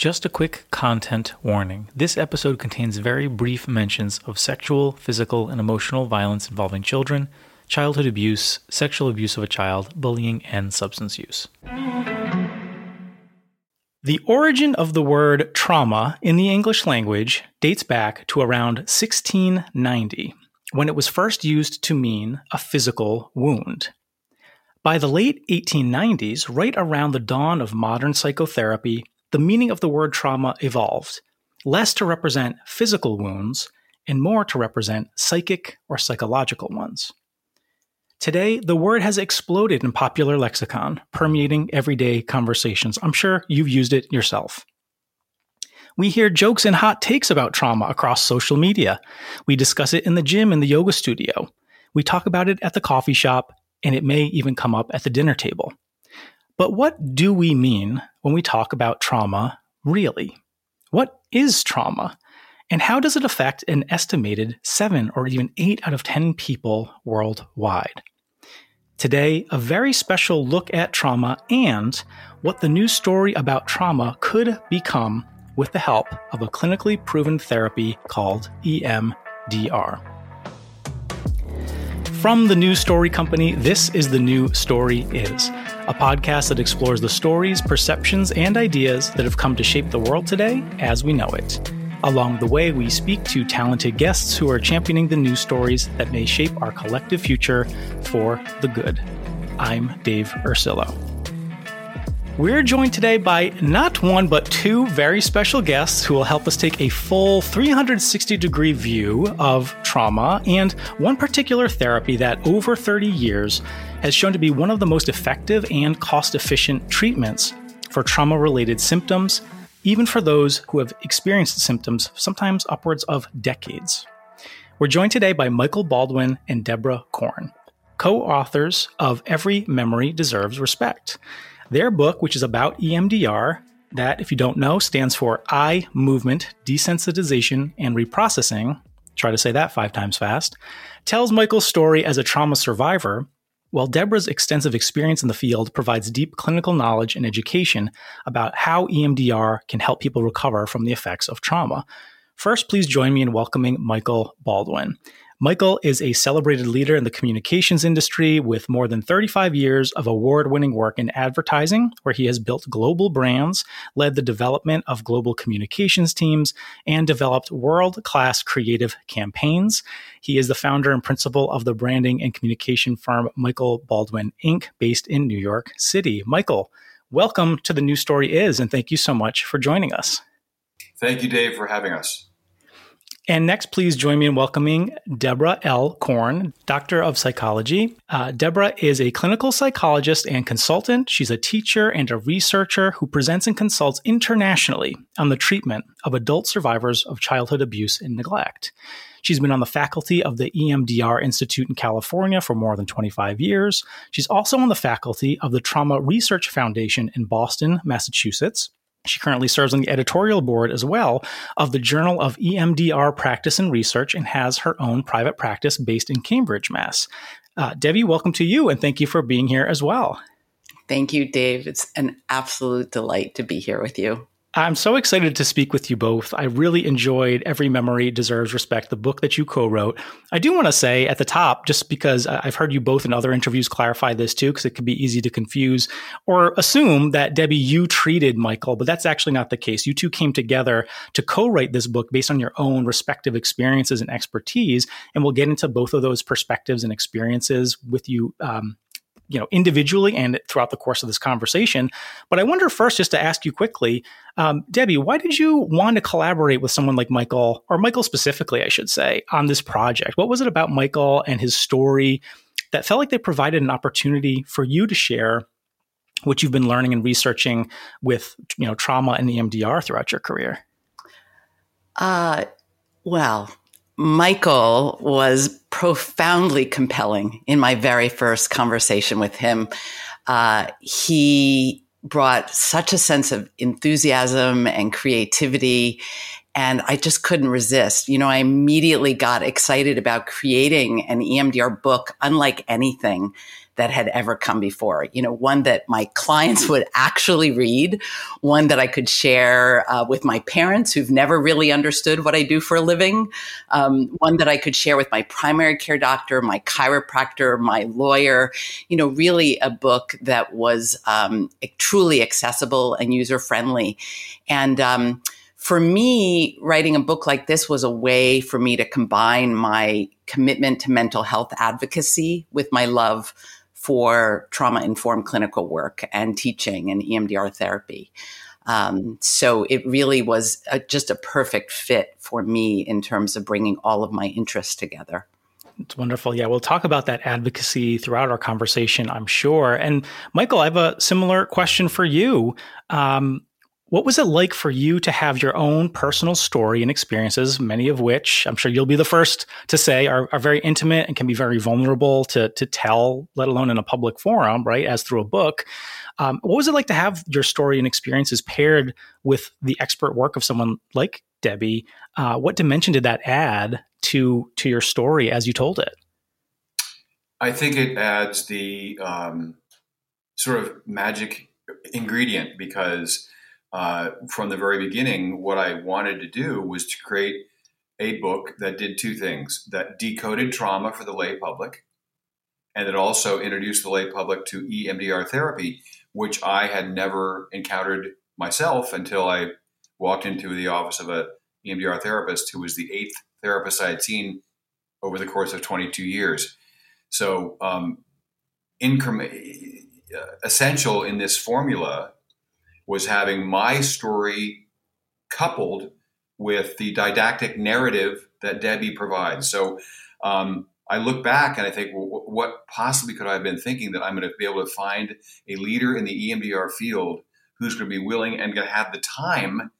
Just a quick content warning. This episode contains very brief mentions of sexual, physical, and emotional violence involving children, childhood abuse, sexual abuse of a child, bullying, and substance use. The origin of the word trauma in the English language dates back to around 1690, when it was first used to mean a physical wound. By the late 1890s, right around the dawn of modern psychotherapy, the meaning of the word trauma evolved, less to represent physical wounds and more to represent psychic or psychological ones. Today, the word has exploded in popular lexicon, permeating everyday conversations. I'm sure you've used it yourself. We hear jokes and hot takes about trauma across social media. We discuss it in the gym and the yoga studio. We talk about it at the coffee shop, and it may even come up at the dinner table. But what do we mean when we talk about trauma really? What is trauma? And how does it affect an estimated seven or even eight out of 10 people worldwide? Today, a very special look at trauma and what the new story about trauma could become with the help of a clinically proven therapy called EMDR. From the New Story Company, this is The New Story Is, a podcast that explores the stories, perceptions, and ideas that have come to shape the world today as we know it. Along the way, we speak to talented guests who are championing the news stories that may shape our collective future for the good. I'm Dave Ursillo. We're joined today by not one, but two very special guests who will help us take a full 360 degree view of trauma and one particular therapy that over 30 years has shown to be one of the most effective and cost efficient treatments for trauma related symptoms, even for those who have experienced symptoms sometimes upwards of decades. We're joined today by Michael Baldwin and Deborah Korn, co authors of Every Memory Deserves Respect. Their book, which is about EMDR, that, if you don't know, stands for Eye Movement Desensitization and Reprocessing. Try to say that five times fast. Tells Michael's story as a trauma survivor, while Deborah's extensive experience in the field provides deep clinical knowledge and education about how EMDR can help people recover from the effects of trauma. First, please join me in welcoming Michael Baldwin. Michael is a celebrated leader in the communications industry with more than 35 years of award winning work in advertising, where he has built global brands, led the development of global communications teams, and developed world class creative campaigns. He is the founder and principal of the branding and communication firm Michael Baldwin Inc., based in New York City. Michael, welcome to the New Story Is, and thank you so much for joining us. Thank you, Dave, for having us. And next, please join me in welcoming Deborah L. Korn, Doctor of Psychology. Uh, Deborah is a clinical psychologist and consultant. She's a teacher and a researcher who presents and consults internationally on the treatment of adult survivors of childhood abuse and neglect. She's been on the faculty of the EMDR Institute in California for more than 25 years. She's also on the faculty of the Trauma Research Foundation in Boston, Massachusetts. She currently serves on the editorial board as well of the Journal of EMDR Practice and Research and has her own private practice based in Cambridge, Mass. Uh, Debbie, welcome to you and thank you for being here as well. Thank you, Dave. It's an absolute delight to be here with you. I'm so excited to speak with you both. I really enjoyed Every Memory Deserves Respect, the book that you co wrote. I do want to say at the top, just because I've heard you both in other interviews clarify this too, because it could be easy to confuse or assume that, Debbie, you treated Michael, but that's actually not the case. You two came together to co write this book based on your own respective experiences and expertise. And we'll get into both of those perspectives and experiences with you um, you know individually and throughout the course of this conversation. But i wonder first just to ask you quickly um, debbie why did you want to collaborate with someone like michael or michael specifically i should say on this project? What was it about michael and his story that felt like they provided an opportunity for you to share what you've been learning and researching with you know trauma and emdr throughout your career? Uh, well Michael was profoundly compelling in my very first conversation with him. Uh, he brought such a sense of enthusiasm and creativity. And I just couldn't resist. You know, I immediately got excited about creating an EMDR book unlike anything that had ever come before. You know, one that my clients would actually read, one that I could share uh, with my parents who've never really understood what I do for a living, um, one that I could share with my primary care doctor, my chiropractor, my lawyer. You know, really a book that was um, truly accessible and user friendly. And um, for me, writing a book like this was a way for me to combine my commitment to mental health advocacy with my love for trauma informed clinical work and teaching and EMDR therapy. Um, so it really was a, just a perfect fit for me in terms of bringing all of my interests together. It's wonderful. Yeah, we'll talk about that advocacy throughout our conversation, I'm sure. And Michael, I have a similar question for you. Um, what was it like for you to have your own personal story and experiences, many of which I'm sure you'll be the first to say are, are very intimate and can be very vulnerable to, to tell, let alone in a public forum, right, as through a book? Um, what was it like to have your story and experiences paired with the expert work of someone like Debbie? Uh, what dimension did that add to to your story as you told it? I think it adds the um, sort of magic ingredient because uh, from the very beginning, what I wanted to do was to create a book that did two things that decoded trauma for the lay public and that also introduced the lay public to EMDR therapy, which I had never encountered myself until I walked into the office of a EMDR therapist who was the eighth therapist I had seen over the course of 22 years. So, um, increment, essential in this formula was having my story coupled with the didactic narrative that Debbie provides. So um, I look back and I think, well, what possibly could I have been thinking that I'm going to be able to find a leader in the EMDR field who's going to be willing and going to have the time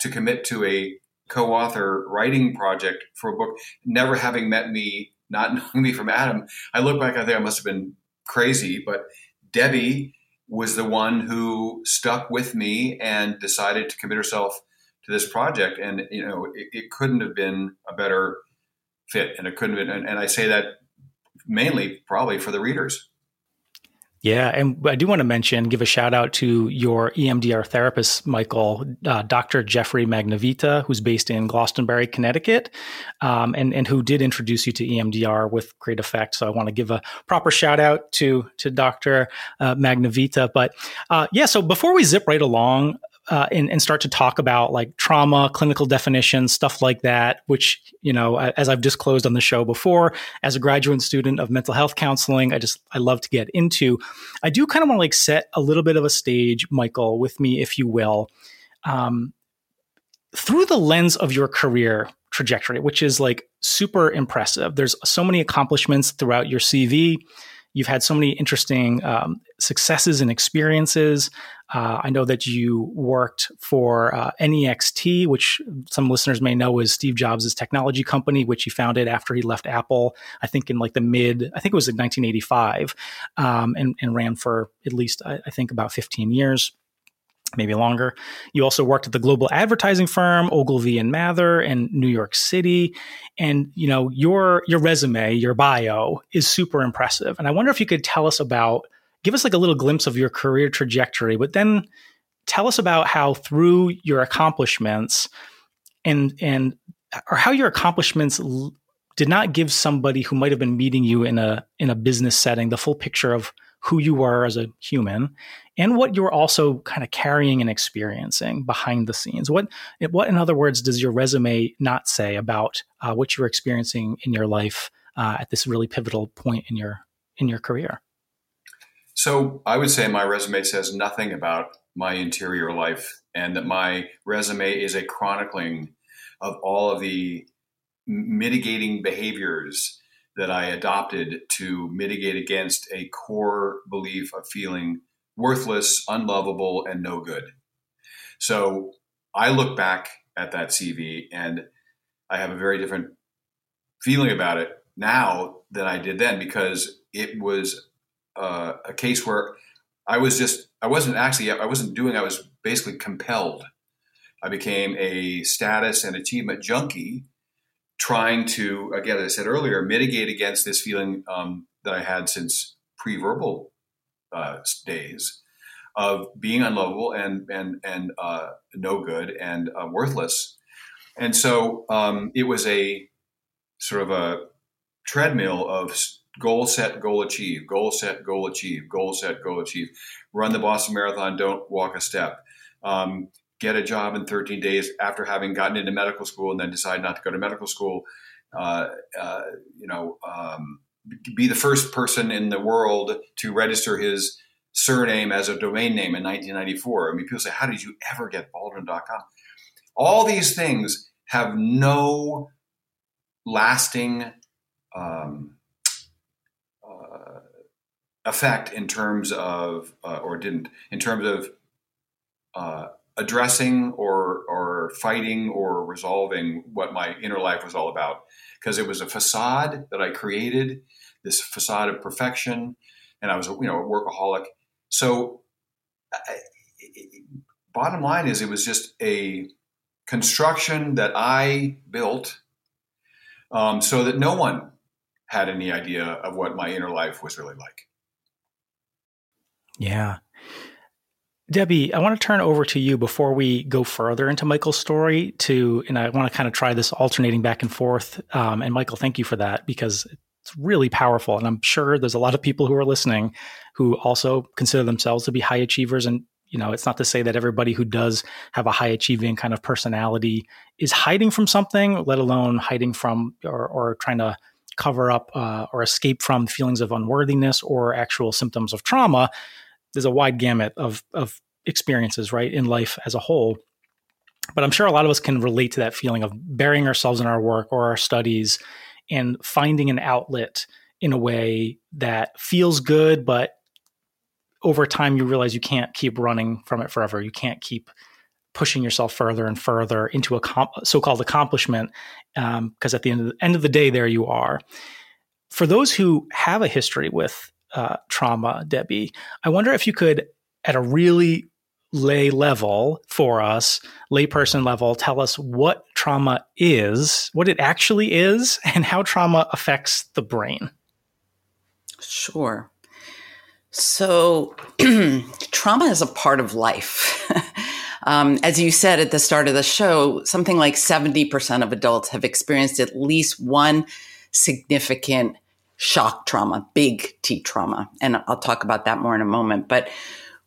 to commit to a co-author writing project for a book, never having met me, not knowing me from Adam. I look back, and I think I must have been crazy, but Debbie was the one who stuck with me and decided to commit herself to this project. And you know, it, it couldn't have been a better fit, and it couldn't have been. And, and I say that mainly probably for the readers. Yeah, and I do want to mention, give a shout out to your EMDR therapist, Michael, uh, Dr. Jeffrey Magnavita, who's based in Glastonbury, Connecticut, um, and and who did introduce you to EMDR with great effect. So I want to give a proper shout out to to Dr. Uh, Magnavita. But uh, yeah, so before we zip right along, uh, and, and, start to talk about like trauma, clinical definitions, stuff like that, which, you know, as I've disclosed on the show before, as a graduate student of mental health counseling, I just, I love to get into. I do kind of want to like set a little bit of a stage, Michael, with me, if you will, um, through the lens of your career trajectory, which is like super impressive. There's so many accomplishments throughout your CV. You've had so many interesting um, successes and experiences. Uh, I know that you worked for uh, NEXT, which some listeners may know is Steve Jobs' technology company, which he founded after he left Apple, I think in like the mid, I think it was in 1985, um, and, and, ran for at least, I, I think, about 15 years maybe longer. You also worked at the global advertising firm Ogilvy and Mather in New York City, and you know your your resume, your bio is super impressive. And I wonder if you could tell us about, give us like a little glimpse of your career trajectory, but then tell us about how through your accomplishments and and or how your accomplishments l- did not give somebody who might have been meeting you in a in a business setting the full picture of who you were as a human and what you're also kind of carrying and experiencing behind the scenes. What, what in other words, does your resume not say about uh, what you're experiencing in your life uh, at this really pivotal point in your in your career? So I would say my resume says nothing about my interior life, and that my resume is a chronicling of all of the mitigating behaviors that I adopted to mitigate against a core belief of feeling worthless, unlovable, and no good. So I look back at that CV and I have a very different feeling about it now than I did then because it was uh, a case where I was just, I wasn't actually, I wasn't doing, I was basically compelled. I became a status and achievement junkie trying to, again, as I said earlier, mitigate against this feeling um, that I had since pre-verbal uh, days of being unlovable and and and uh, no good and uh, worthless. And so um, it was a sort of a treadmill of goal set, goal achieve, goal set, goal achieve, goal set, goal achieve. Run the Boston Marathon, don't walk a step. Um, get a job in 13 days after having gotten into medical school and then decide not to go to medical school. Uh, uh, you know, um, be the first person in the world to register his surname as a domain name in 1994. I mean, people say, How did you ever get Baldwin.com? All these things have no lasting um, effect in terms of, uh, or didn't, in terms of uh, addressing or, or fighting or resolving what my inner life was all about. Because it was a facade that I created, this facade of perfection, and I was, you know, a workaholic. So, I, bottom line is, it was just a construction that I built um, so that no one had any idea of what my inner life was really like. Yeah. Debbie, I want to turn over to you before we go further into Michael's story. To and I want to kind of try this alternating back and forth. Um, and Michael, thank you for that because it's really powerful, and I'm sure there's a lot of people who are listening who also consider themselves to be high achievers. And you know, it's not to say that everybody who does have a high achieving kind of personality is hiding from something, let alone hiding from or, or trying to cover up uh, or escape from feelings of unworthiness or actual symptoms of trauma there's a wide gamut of of experiences, right, in life as a whole. But I'm sure a lot of us can relate to that feeling of burying ourselves in our work or our studies and finding an outlet in a way that feels good, but over time you realize you can't keep running from it forever. You can't keep pushing yourself further and further into a comp- so-called accomplishment because um, at the end of the end of the day, there you are. For those who have a history with uh, trauma, Debbie. I wonder if you could, at a really lay level for us, layperson level, tell us what trauma is, what it actually is, and how trauma affects the brain. Sure. So, trauma is a part of life. um, as you said at the start of the show, something like 70% of adults have experienced at least one significant shock trauma, big T trauma. And I'll talk about that more in a moment. But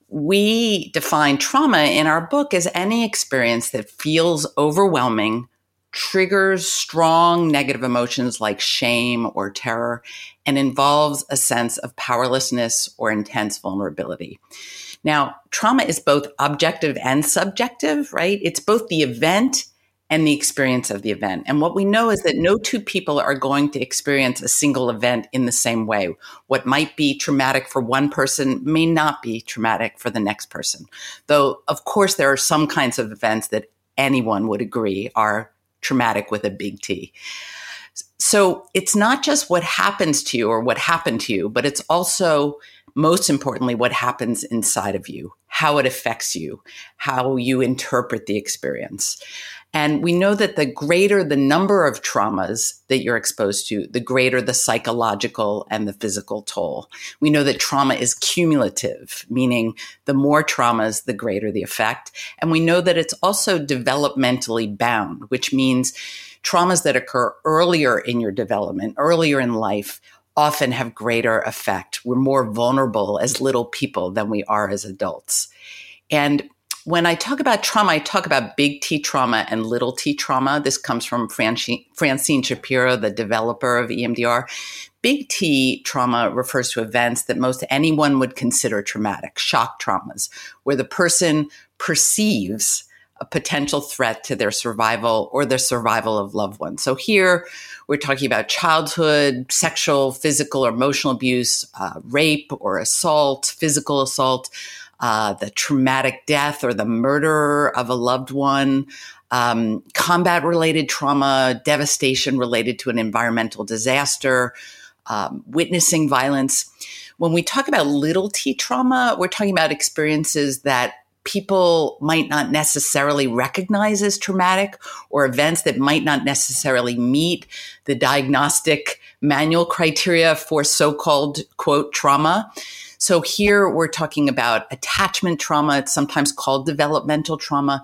we define trauma in our book as any experience that feels overwhelming, triggers strong negative emotions like shame or terror, and involves a sense of powerlessness or intense vulnerability. Now, trauma is both objective and subjective, right? It's both the event and the experience of the event. And what we know is that no two people are going to experience a single event in the same way. What might be traumatic for one person may not be traumatic for the next person. Though, of course, there are some kinds of events that anyone would agree are traumatic with a big T. So it's not just what happens to you or what happened to you, but it's also most importantly, what happens inside of you, how it affects you, how you interpret the experience. And we know that the greater the number of traumas that you're exposed to, the greater the psychological and the physical toll. We know that trauma is cumulative, meaning the more traumas, the greater the effect. And we know that it's also developmentally bound, which means traumas that occur earlier in your development, earlier in life, often have greater effect. We're more vulnerable as little people than we are as adults. And when I talk about trauma, I talk about big T trauma and little t trauma. This comes from Francine Shapiro, the developer of EMDR. Big T trauma refers to events that most anyone would consider traumatic, shock traumas, where the person perceives a potential threat to their survival or the survival of loved ones. So here we're talking about childhood, sexual, physical, or emotional abuse, uh, rape or assault, physical assault, uh, the traumatic death or the murder of a loved one, um, combat related trauma, devastation related to an environmental disaster, um, witnessing violence. When we talk about little t trauma, we're talking about experiences that people might not necessarily recognize as traumatic or events that might not necessarily meet the diagnostic manual criteria for so called, quote, trauma. So here we're talking about attachment trauma. It's sometimes called developmental trauma,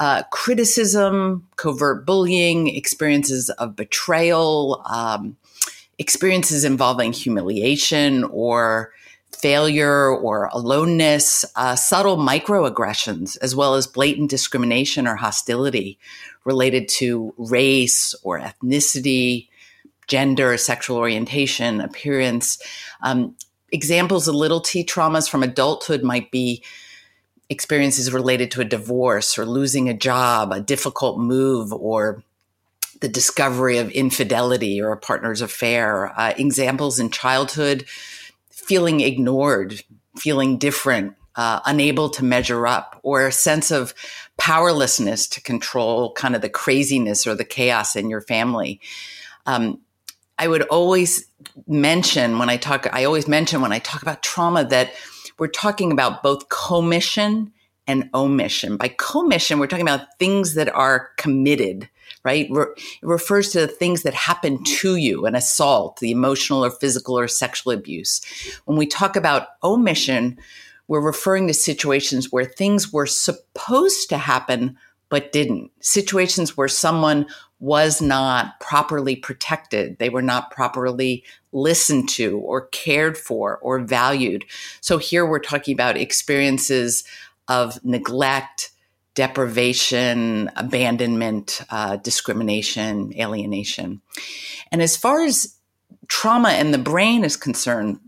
uh, criticism, covert bullying, experiences of betrayal, um, experiences involving humiliation or failure or aloneness, uh, subtle microaggressions, as well as blatant discrimination or hostility related to race or ethnicity, gender, sexual orientation, appearance. Um, examples of little t traumas from adulthood might be experiences related to a divorce or losing a job, a difficult move, or the discovery of infidelity or a partner's affair. Uh, examples in childhood, feeling ignored, feeling different, uh, unable to measure up, or a sense of powerlessness to control kind of the craziness or the chaos in your family. Um, I would always mention when I talk, I always mention when I talk about trauma that we're talking about both commission and omission. By commission, we're talking about things that are committed, right? It refers to the things that happen to you, an assault, the emotional or physical or sexual abuse. When we talk about omission, we're referring to situations where things were supposed to happen but didn't. Situations where someone was not properly protected. They were not properly listened to or cared for or valued. So here we're talking about experiences of neglect, deprivation, abandonment, uh, discrimination, alienation. And as far as trauma and the brain is concerned,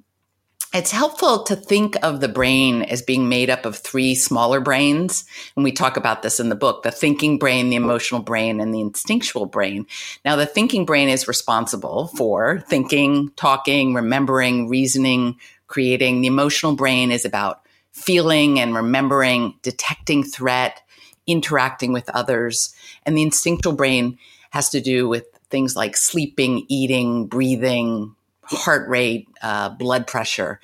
it's helpful to think of the brain as being made up of three smaller brains. And we talk about this in the book the thinking brain, the emotional brain, and the instinctual brain. Now, the thinking brain is responsible for thinking, talking, remembering, reasoning, creating. The emotional brain is about feeling and remembering, detecting threat, interacting with others. And the instinctual brain has to do with things like sleeping, eating, breathing, heart rate, uh, blood pressure.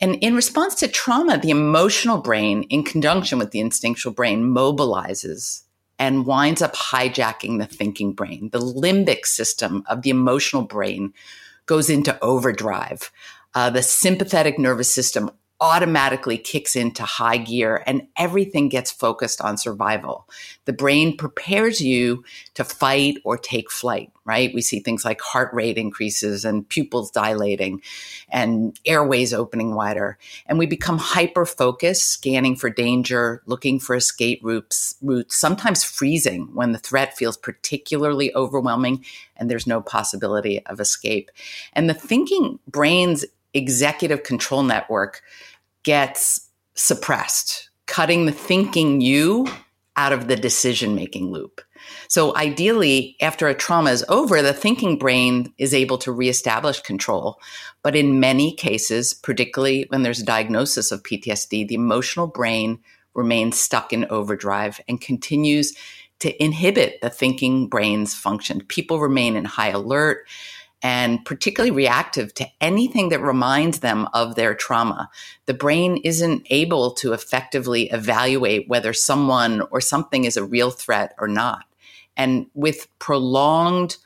And in response to trauma, the emotional brain, in conjunction with the instinctual brain, mobilizes and winds up hijacking the thinking brain. The limbic system of the emotional brain goes into overdrive. Uh, the sympathetic nervous system automatically kicks into high gear and everything gets focused on survival. The brain prepares you to fight or take flight, right? We see things like heart rate increases and pupils dilating and airways opening wider. And we become hyper focused, scanning for danger, looking for escape routes, routes, sometimes freezing when the threat feels particularly overwhelming and there's no possibility of escape. And the thinking brain's executive control network gets suppressed, cutting the thinking you out of the decision making loop. So ideally, after a trauma is over, the thinking brain is able to reestablish control. But in many cases, particularly when there's a diagnosis of PTSD, the emotional brain remains stuck in overdrive and continues to inhibit the thinking brain's function. People remain in high alert and particularly reactive to anything that reminds them of their trauma. The brain isn't able to effectively evaluate whether someone or something is a real threat or not. And with prolonged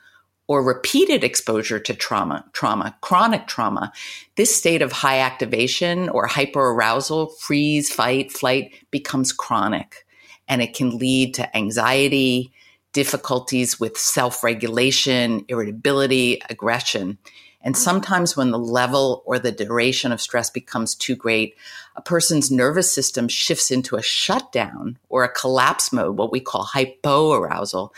or repeated exposure to trauma, trauma, chronic trauma, this state of high activation or hyperarousal, freeze, fight, flight becomes chronic. And it can lead to anxiety, difficulties with self regulation, irritability, aggression. And mm. sometimes when the level or the duration of stress becomes too great, a person's nervous system shifts into a shutdown or a collapse mode, what we call hypoarousal.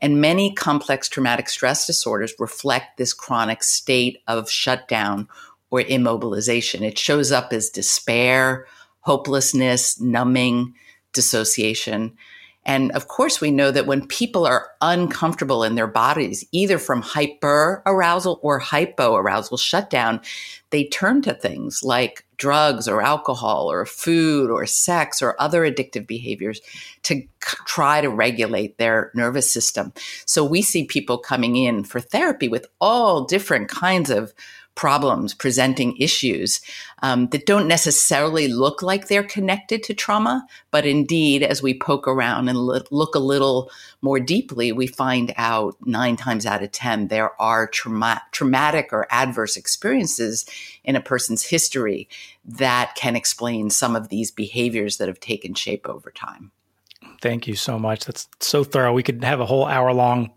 And many complex traumatic stress disorders reflect this chronic state of shutdown or immobilization. It shows up as despair, hopelessness, numbing, dissociation. And of course, we know that when people are uncomfortable in their bodies, either from hyper arousal or hypo arousal shutdown, they turn to things like drugs or alcohol or food or sex or other addictive behaviors to try to regulate their nervous system. So we see people coming in for therapy with all different kinds of problems, presenting issues um, that don't necessarily look like they're connected to trauma, but indeed, as we poke around and look a little more deeply, we find out nine times out of 10 there are trauma- traumatic or adverse experiences in a person's history that can explain some of these behaviors that have taken shape over time. Thank you so much. That's so thorough. We could have a whole hour long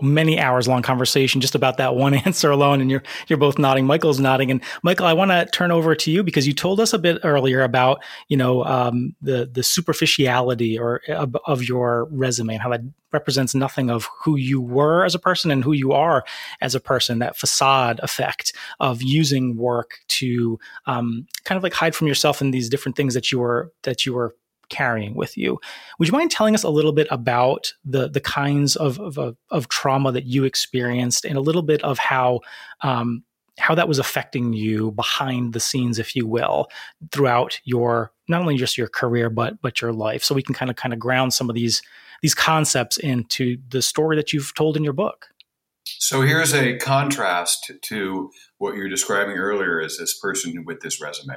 many hours long conversation just about that one answer alone and you're you're both nodding. Michael's nodding. And michael i want to turn over to you because you told us a bit earlier about you know um, the the superficiality or of, of, your resume and how that represents nothing of who you were as a person and who you are as a person that facade effect of using work to um, kind of like hide from yourself in these different things that you were that you were carrying with you. Would you mind telling us a little bit about the the kinds of of, of trauma that you experienced, and a little bit of how um, how that was affecting you behind the scenes, if you will, throughout your not only just your career but but your life, so we can kind of kind of ground some of these these concepts into the story that you've told in your book. So here's a contrast to what you're describing earlier as this person with this resume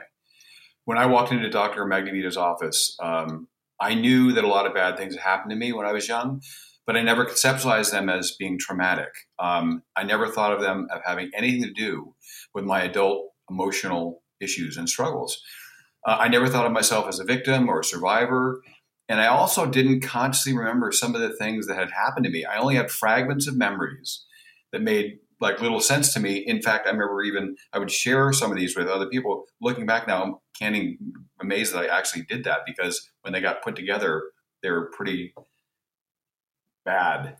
when I walked into Dr. Magnavita's office, um, I knew that a lot of bad things happened to me when I was young, but I never conceptualized them as being traumatic. Um, I never thought of them as having anything to do with my adult emotional issues and struggles. Uh, I never thought of myself as a victim or a survivor. And I also didn't consciously remember some of the things that had happened to me. I only had fragments of memories that made like little sense to me. In fact, I remember even I would share some of these with other people. Looking back now, I'm canning amazed that I actually did that because when they got put together, they were pretty bad,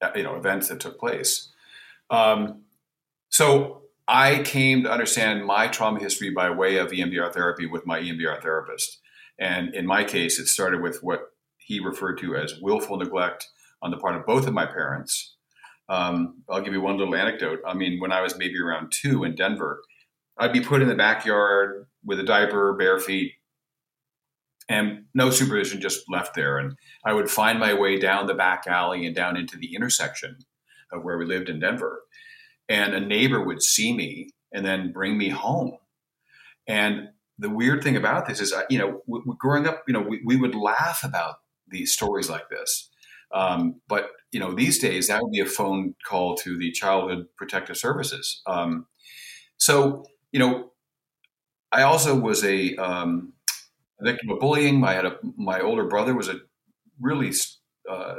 uh, you know, events that took place. Um, so I came to understand my trauma history by way of EMDR therapy with my EMDR therapist. And in my case, it started with what he referred to as willful neglect on the part of both of my parents um, I'll give you one little anecdote. I mean, when I was maybe around two in Denver, I'd be put in the backyard with a diaper, bare feet, and no supervision, just left there. And I would find my way down the back alley and down into the intersection of where we lived in Denver. And a neighbor would see me and then bring me home. And the weird thing about this is, you know, growing up, you know, we, we would laugh about these stories like this. Um, but you know, these days that would be a phone call to the Childhood Protective Services. Um, so you know, I also was a, um, victim of bullying. Had a my older brother was a really uh,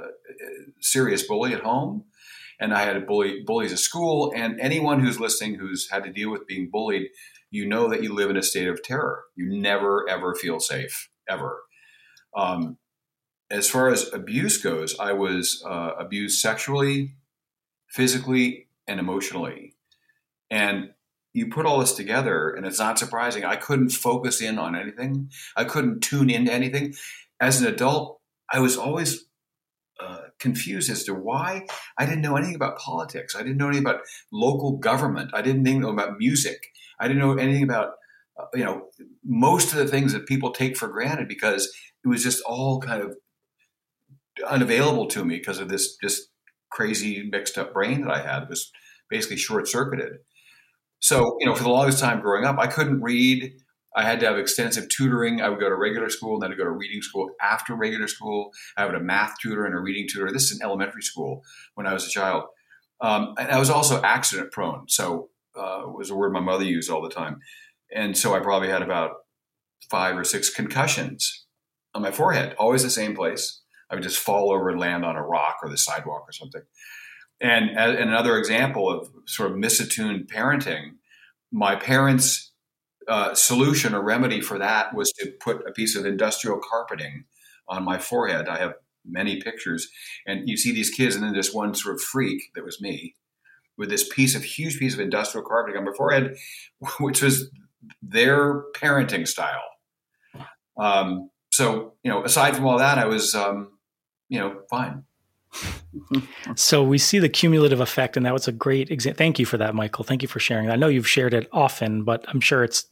serious bully at home, and I had bully bullies at school. And anyone who's listening who's had to deal with being bullied, you know that you live in a state of terror. You never ever feel safe ever. Um, as far as abuse goes, I was uh, abused sexually, physically, and emotionally. And you put all this together, and it's not surprising. I couldn't focus in on anything, I couldn't tune into anything. As an adult, I was always uh, confused as to why I didn't know anything about politics. I didn't know anything about local government. I didn't know about music. I didn't know anything about, uh, you know, most of the things that people take for granted because it was just all kind of unavailable to me because of this just crazy mixed up brain that I had. It was basically short circuited. So, you know, for the longest time growing up, I couldn't read. I had to have extensive tutoring. I would go to regular school and then I'd go to reading school after regular school. I had a math tutor and a reading tutor. This is in elementary school when I was a child. Um, and I was also accident prone. So, uh, was a word my mother used all the time. And so I probably had about five or six concussions on my forehead, always the same place. I would just fall over and land on a rock or the sidewalk or something. And, and another example of sort of misattuned parenting, my parents' uh, solution or remedy for that was to put a piece of industrial carpeting on my forehead. I have many pictures, and you see these kids, and then this one sort of freak that was me with this piece of huge piece of industrial carpeting on my forehead, which was their parenting style. Um, so, you know, aside from all that, I was um, you know, fine. so we see the cumulative effect, and that was a great example. Thank you for that, Michael. Thank you for sharing. I know you've shared it often, but I'm sure it's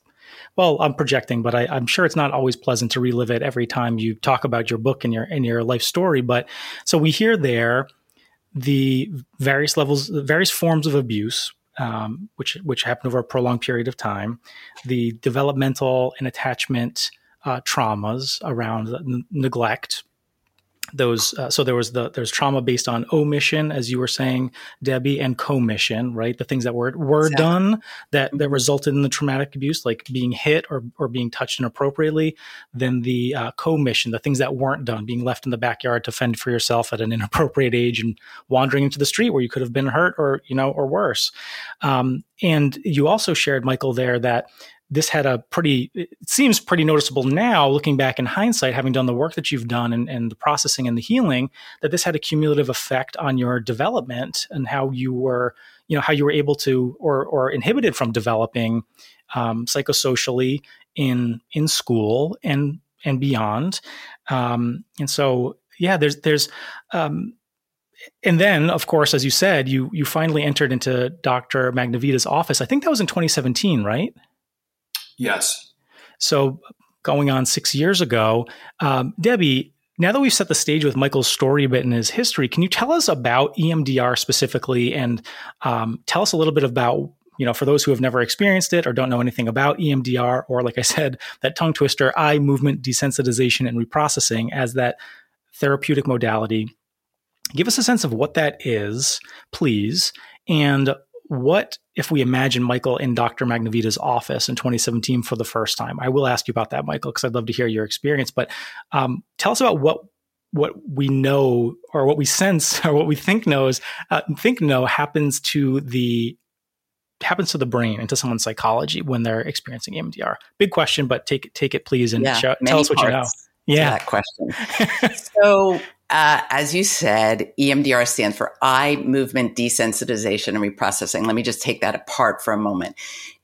well, I'm projecting, but I, am sure it's not always pleasant to relive it every time you talk about your book and your and your life story. But so we hear there the various levels, various forms of abuse, um, which which happened over a prolonged period of time, the developmental and attachment uh, traumas around neglect, those uh, so there was the there's trauma based on omission as you were saying debbie and commission right the things that were were exactly. done that that mm-hmm. resulted in the traumatic abuse like being hit or or being touched inappropriately then the uh, commission the things that weren't done being left in the backyard to fend for yourself at an inappropriate age and wandering into the street where you could have been hurt or you know or worse um, and you also shared michael there that this had a pretty it seems pretty noticeable now looking back in hindsight having done the work that you've done and, and, the processing and the healing that this had a cumulative effect on your development and how you were you know how you were able to or or inhibited from developing um, psychosocially in in school and and beyond. Um, and so yeah there's there's um, and then of course as you said you you finally entered into dr magnavita's office. I think that was in 2017 right Yes. So going on six years ago, um, Debbie, now that we've set the stage with Michael's story a bit in his history, can you tell us about EMDR specifically and um, tell us a little bit about, you know, for those who have never experienced it or don't know anything about EMDR, or like I said, that tongue twister, eye movement desensitization and reprocessing as that therapeutic modality. Give us a sense of what that is, please, and what if we imagine Michael in Dr. Magnavita's office in 2017 for the first time? I will ask you about that, Michael, because I'd love to hear your experience. But um, tell us about what what we know or what we sense or what we think knows uh, think know happens to the happens to the brain and to someone's psychology when they're experiencing EMDR. Big question, but take take it please and yeah, show, tell us what you know. Yeah, that question. so uh, as you said, EMDR stands for eye movement desensitization and reprocessing. Let me just take that apart for a moment.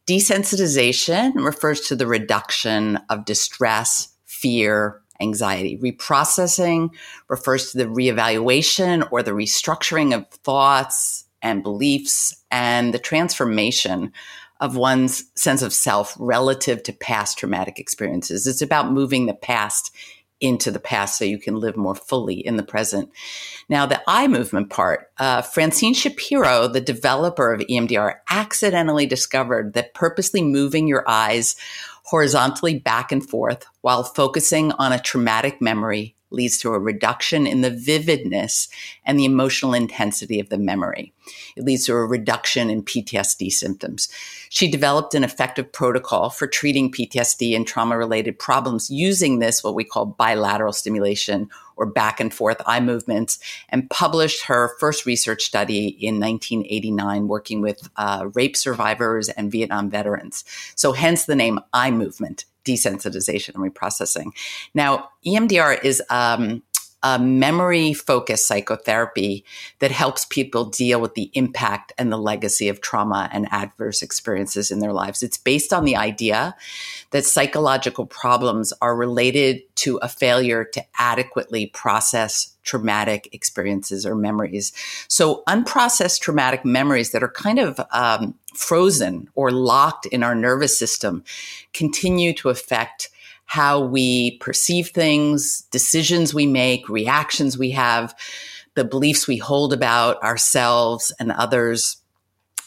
Desensitization refers to the reduction of distress, fear, anxiety. Reprocessing refers to the reevaluation or the restructuring of thoughts and beliefs and the transformation of one's sense of self relative to past traumatic experiences. It's about moving the past into the past so you can live more fully in the present. Now, the eye movement part, uh, Francine Shapiro, the developer of EMDR, accidentally discovered that purposely moving your eyes horizontally back and forth while focusing on a traumatic memory leads to a reduction in the vividness and the emotional intensity of the memory. It leads to a reduction in PTSD symptoms. She developed an effective protocol for treating PTSD and trauma related problems using this, what we call bilateral stimulation or back and forth eye movements, and published her first research study in 1989, working with uh, rape survivors and Vietnam veterans. So, hence the name eye movement desensitization and reprocessing. Now, EMDR is um, a memory focused psychotherapy that helps people deal with the impact and the legacy of trauma and adverse experiences in their lives. It's based on the idea that psychological problems are related to a failure to adequately process traumatic experiences or memories. So, unprocessed traumatic memories that are kind of um, frozen or locked in our nervous system continue to affect how we perceive things, decisions we make, reactions we have, the beliefs we hold about ourselves and others.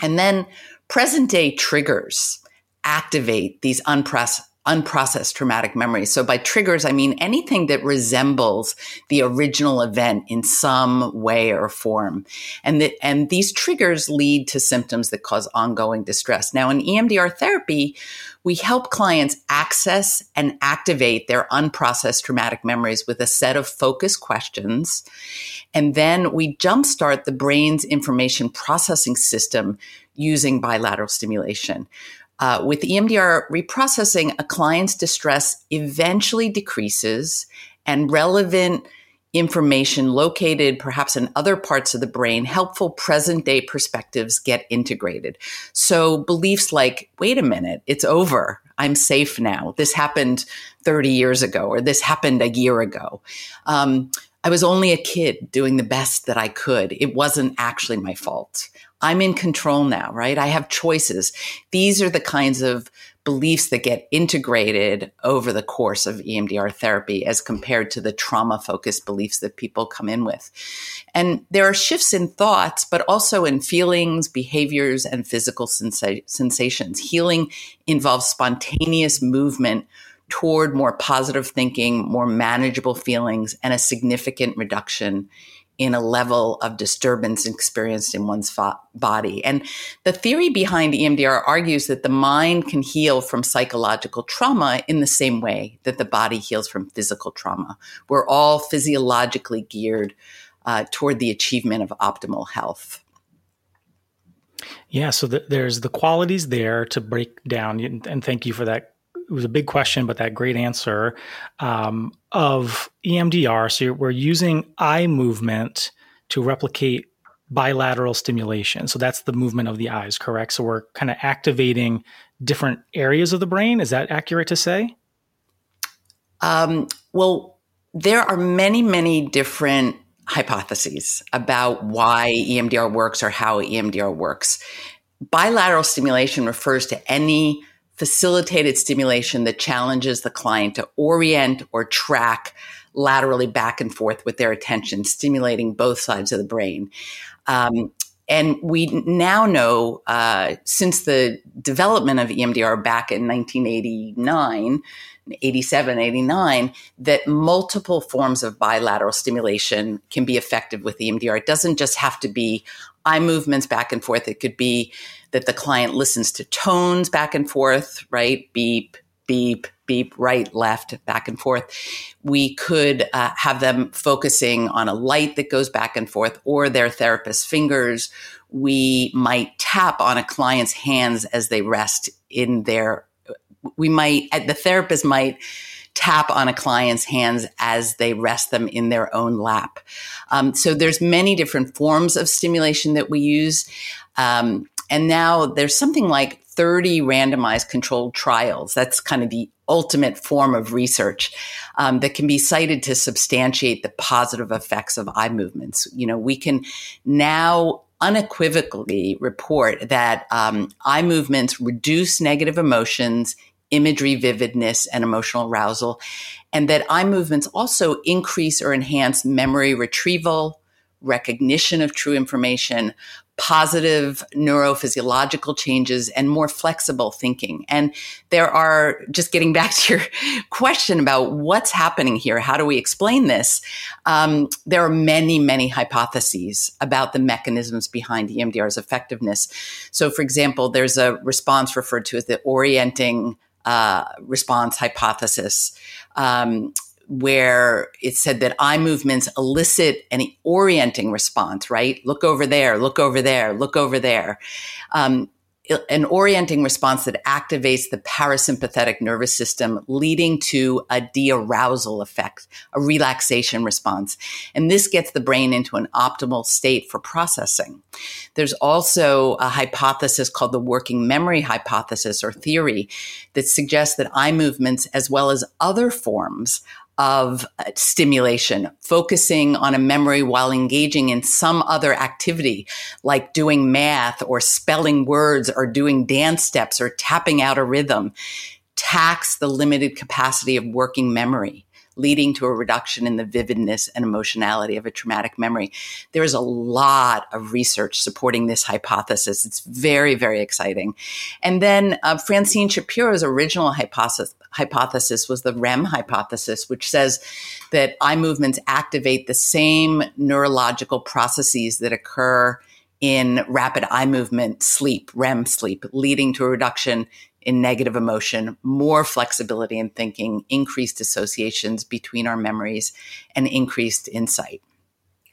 And then present day triggers activate these unprocessed unprocessed traumatic memories. So by triggers, I mean anything that resembles the original event in some way or form. And that, and these triggers lead to symptoms that cause ongoing distress. Now in EMDR therapy, we help clients access and activate their unprocessed traumatic memories with a set of focused questions. And then we jumpstart the brain's information processing system using bilateral stimulation. Uh, with EMDR reprocessing, a client's distress eventually decreases and relevant information located perhaps in other parts of the brain, helpful present day perspectives get integrated. So beliefs like, wait a minute, it's over. I'm safe now. This happened 30 years ago, or this happened a year ago. Um, I was only a kid doing the best that I could. It wasn't actually my fault I'm in control now, right? I have choices. These are the kinds of beliefs that get integrated over the course of EMDR therapy as compared to the trauma focused beliefs that people come in with. And there are shifts in thoughts, but also in feelings, behaviors, and physical sensa- sensations. Healing involves spontaneous movement toward more positive thinking, more manageable feelings, and a significant reduction in a level of disturbance experienced in one's fo- body. And the theory behind EMDR argues that the mind can heal from psychological trauma in the same way that the body heals from physical trauma. We're all physiologically geared uh, toward the achievement of optimal health. Yeah, so the, there's the qualities there to break down, and thank you for that it was a big question, but that great answer um, of EMDR. So we're using eye movement to replicate bilateral stimulation. So that's the movement of the eyes, correct? So we're kind of activating different areas of the brain. Is that accurate to say? Um, well, there are many, many different hypotheses about why EMDR works or how EMDR works. Bilateral stimulation refers to any facilitated stimulation that challenges the client to orient or track laterally back and forth with their attention, stimulating both sides of the brain. Um, and we now know, uh, since the development of EMDR back in 1989, 87, 89, that multiple forms of bilateral stimulation can be effective with EMDR. It doesn't just have to be eye movements back and forth. It could be that the client listens to tones back and forth, right? Beep, beep, beep, right, left, back and forth. We could uh, have them focusing on a light that goes back and forth or their therapist's fingers. We might tap on a client's hands as they rest in their, we might, the therapist might tap on a client's hands as they rest them in their own lap. Um, so there's many different forms of stimulation that we use. Um, and now there's something like 30 randomized controlled trials. That's kind of the ultimate form of research um, that can be cited to substantiate the positive effects of eye movements. You know, we can now unequivocally report that um, eye movements reduce negative emotions, imagery vividness, and emotional arousal, and that eye movements also increase or enhance memory retrieval, recognition of true information, positive neurophysiological changes and more flexible thinking. And there are, just getting back to your question about what's happening here, how do we explain this? Um, there are many, many hypotheses about the mechanisms behind EMDR's effectiveness. So, for example, there's a response referred to as the orienting uh, response hypothesis. Um, where it said that eye movements elicit an orienting response, right? Look over there, look over there, look over there. Um, an orienting response that activates the parasympathetic nervous system, leading to a de-arousal effect, a relaxation response. And this gets the brain into an optimal state for processing. There's also a hypothesis called the working memory hypothesis or theory that suggests that eye movements, as well as other forms of uh, stimulation, focusing on a memory while engaging in some other activity, like doing math or spelling words or doing dance steps or tapping out a rhythm, tax the limited capacity of working memory leading to a reduction in the vividness and emotionality of a traumatic memory. There is a lot of research supporting this hypothesis. It's very, very exciting. And then uh, Francine Shapiro's original hypothesis, hypothesis was the REM hypothesis, which says that eye movements activate the same neurological processes that occur in rapid eye movement sleep, REM sleep, leading to a reduction in negative emotion, more flexibility in thinking, increased associations between our memories, and increased insight.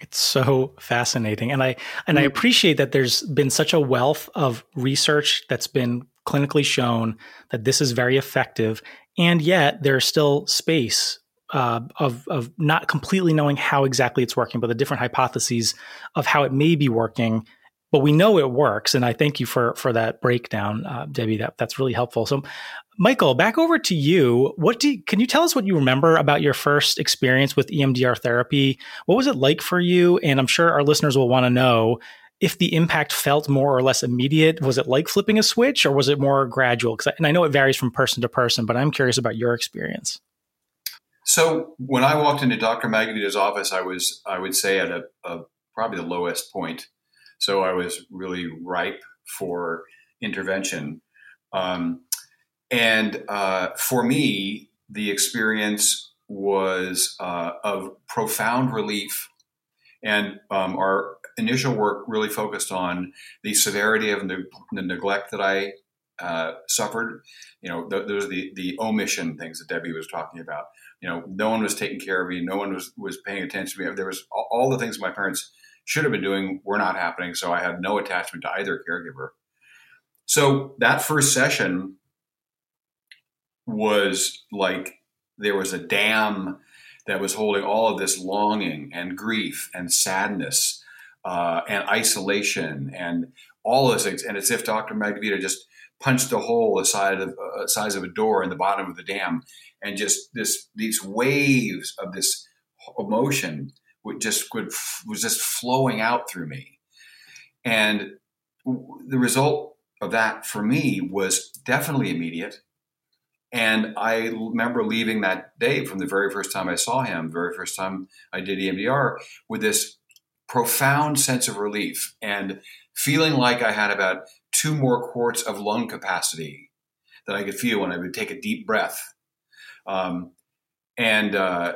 It's so fascinating. And I and I mm. appreciate that there's been such a wealth of research that's been clinically shown that this is very effective. And yet there's still space uh, of of not completely knowing how exactly it's working, but the different hypotheses of how it may be working but we know it works. And I thank you for for that breakdown, uh, Debbie. That that's really helpful. So, Michael, back over to you. What do you, can you tell us what you remember about your first experience with EMDR therapy? What was it like for you? And I'm sure our listeners will want to know if the impact felt more or less immediate, was it like flipping a switch or was it more gradual? Because and I know it varies from person to person, but I'm curious about your experience. So when I walked into Dr. Magnavita's office, I was I would say at a, a probably the lowest point. So I was really ripe for intervention. Um, and uh, for me, the experience was uh, of profound relief. And um, our initial work really focused on the severity of the, the neglect that I uh, suffered. You know, th- those are the, the omission things that Debbie was talking about. You know, no one was taking care of me. No one was, was paying attention to me. There was all, all the things my parents should have been doing were not happening. So I had no attachment to either caregiver. So that first session was like there was a dam that was holding all of this longing and grief and sadness uh, and isolation and all those things. And it's if Dr. Magnavita just punched a hole the size of, uh, size of a door in the bottom of the dam, and just this these waves of this emotion just would was just flowing out through me, and the result of that for me was definitely immediate. And I remember leaving that day from the very first time I saw him, very first time I did EMDR, with this profound sense of relief and feeling like I had about two more quarts of lung capacity that I could feel when I would take a deep breath. Um, and uh,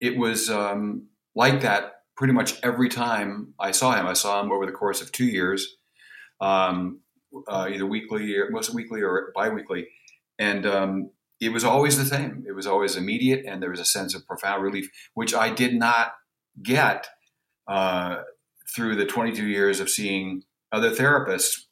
it was um, like that pretty much every time I saw him. I saw him over the course of two years, um, uh, either weekly, or most weekly or biweekly and um, it was always the same. It was always immediate, and there was a sense of profound relief, which I did not get uh, through the 22 years of seeing other therapists,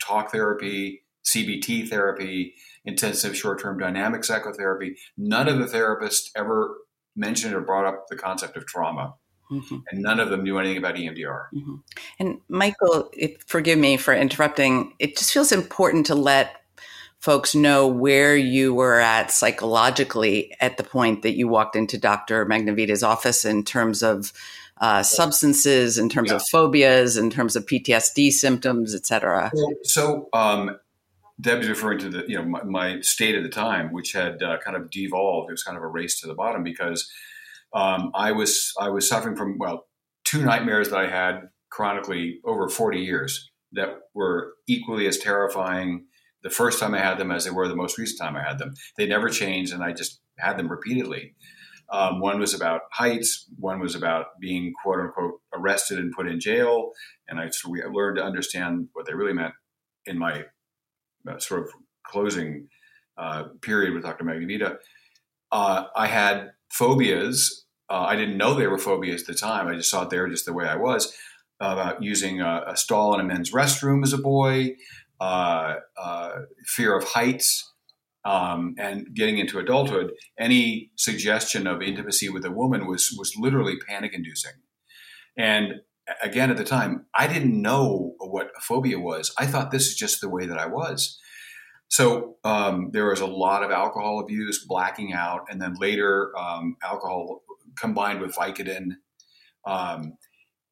talk therapy, CBT therapy, intensive short-term dynamic psychotherapy. None of the therapists ever mentioned or brought up the concept of trauma. Mm-hmm. And none of them knew anything about EMDR. Mm-hmm. And Michael, if, forgive me for interrupting. It just feels important to let folks know where you were at psychologically at the point that you walked into Dr. Magnavita's office in terms of uh, substances, in terms yeah. of phobias, in terms of PTSD symptoms, et cetera. So, so um, Debbie's referring to the you know my, my state at the time, which had uh, kind of devolved. It was kind of a race to the bottom because um, I was I was suffering from well two nightmares that I had chronically over 40 years that were equally as terrifying the first time I had them as they were the most recent time I had them. They never changed, and I just had them repeatedly. Um, one was about heights. One was about being quote unquote arrested and put in jail. And I learned to understand what they really meant in my sort of closing uh, period with Dr. Magnavita. Uh, I had phobias. Uh, I didn't know they were phobias at the time. I just saw they were just the way I was. About using a, a stall in a men's restroom as a boy, uh, uh, fear of heights, um, and getting into adulthood, any suggestion of intimacy with a woman was was literally panic inducing. And again, at the time, I didn't know what a phobia was. I thought this is just the way that I was. So um, there was a lot of alcohol abuse, blacking out, and then later um, alcohol combined with Vicodin. Um,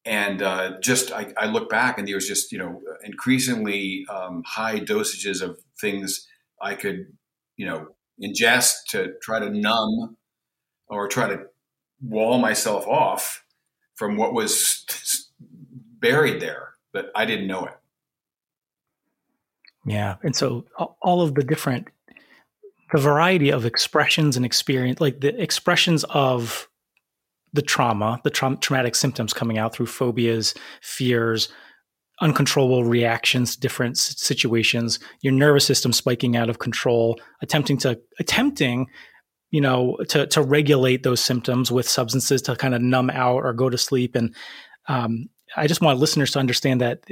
and uh, just I, I, look back and there was just you know increasingly um, high dosages of things I could you know ingest to try to numb or try to wall myself off from what was buried there, but I didn't know it. Yeah, and so all of the different the variety of expressions and experience like the expressions of the trauma, the tra- traumatic symptoms coming out through phobias, fears, uncontrollable reactions to different situations, your nervous system spiking out of control, attempting to attempting, you know, to to regulate those symptoms with substances to kind of numb out or go to sleep. And um, I just want listeners to understand that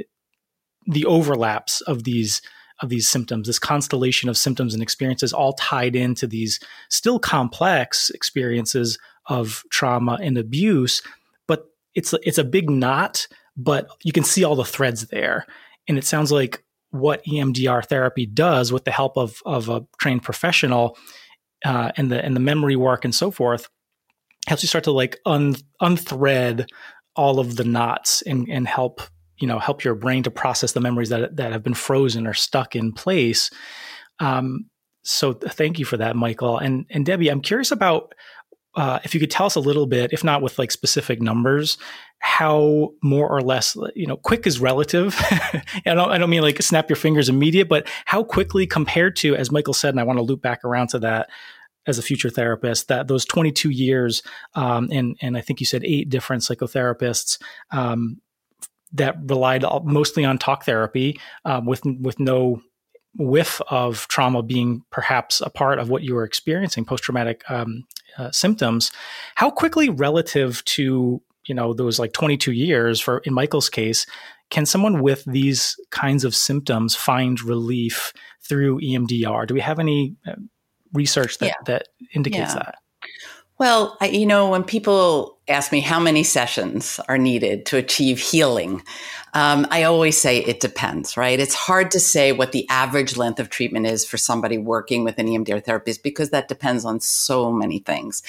the overlaps of these of these symptoms, this constellation of symptoms and experiences, all tied into these still complex experiences of trauma and abuse, but it's it's a big knot, but you can see all the threads there. And it sounds like what EMDR therapy does with the help of of a trained professional uh, and the and the memory work and so forth helps you start to like un, unthread all of the knots and and help you know help your brain to process the memories that that have been frozen or stuck in place. Um, so thank you for that, Michael. And and Debbie, I'm curious about uh, if you could tell us a little bit, if not with like specific numbers, how more or less, you know, quick is relative. I don't, I don't mean like snap your fingers immediate, but how quickly compared to, as Michael said, and I want to loop back around to that as a future therapist, that those 22 years, um, and and I think you said eight different psychotherapists. Um, that relied mostly on talk therapy um, with with no whiff of trauma being perhaps a part of what you were experiencing post traumatic um, uh, symptoms. How quickly, relative to you know those like 22 years for in Michael's case, can someone with these kinds of symptoms find relief through EMDR? Do we have any uh, research that yeah. that indicates yeah. that? Well, I, you know, when people ask me how many sessions are needed to achieve healing, um, I always say it depends, right? It's hard to say what the average length of treatment is for somebody working with an EMDR therapist because that depends on so many things.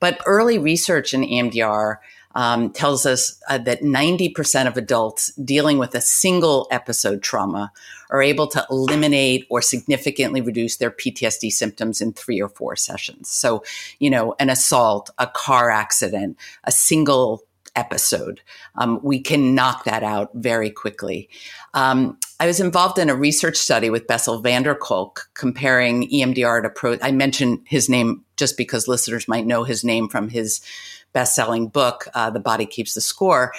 But early research in EMDR um, tells us uh, that 90% of adults dealing with a single episode trauma are able to eliminate or significantly reduce their PTSD symptoms in three or four sessions. So, you know, an assault, a car accident, a single episode. Um, we can knock that out very quickly. Um, I was involved in a research study with Bessel van der Kolk comparing EMDR to pro. I mentioned his name just because listeners might know his name from his best-selling book, uh, "The Body Keeps the Score."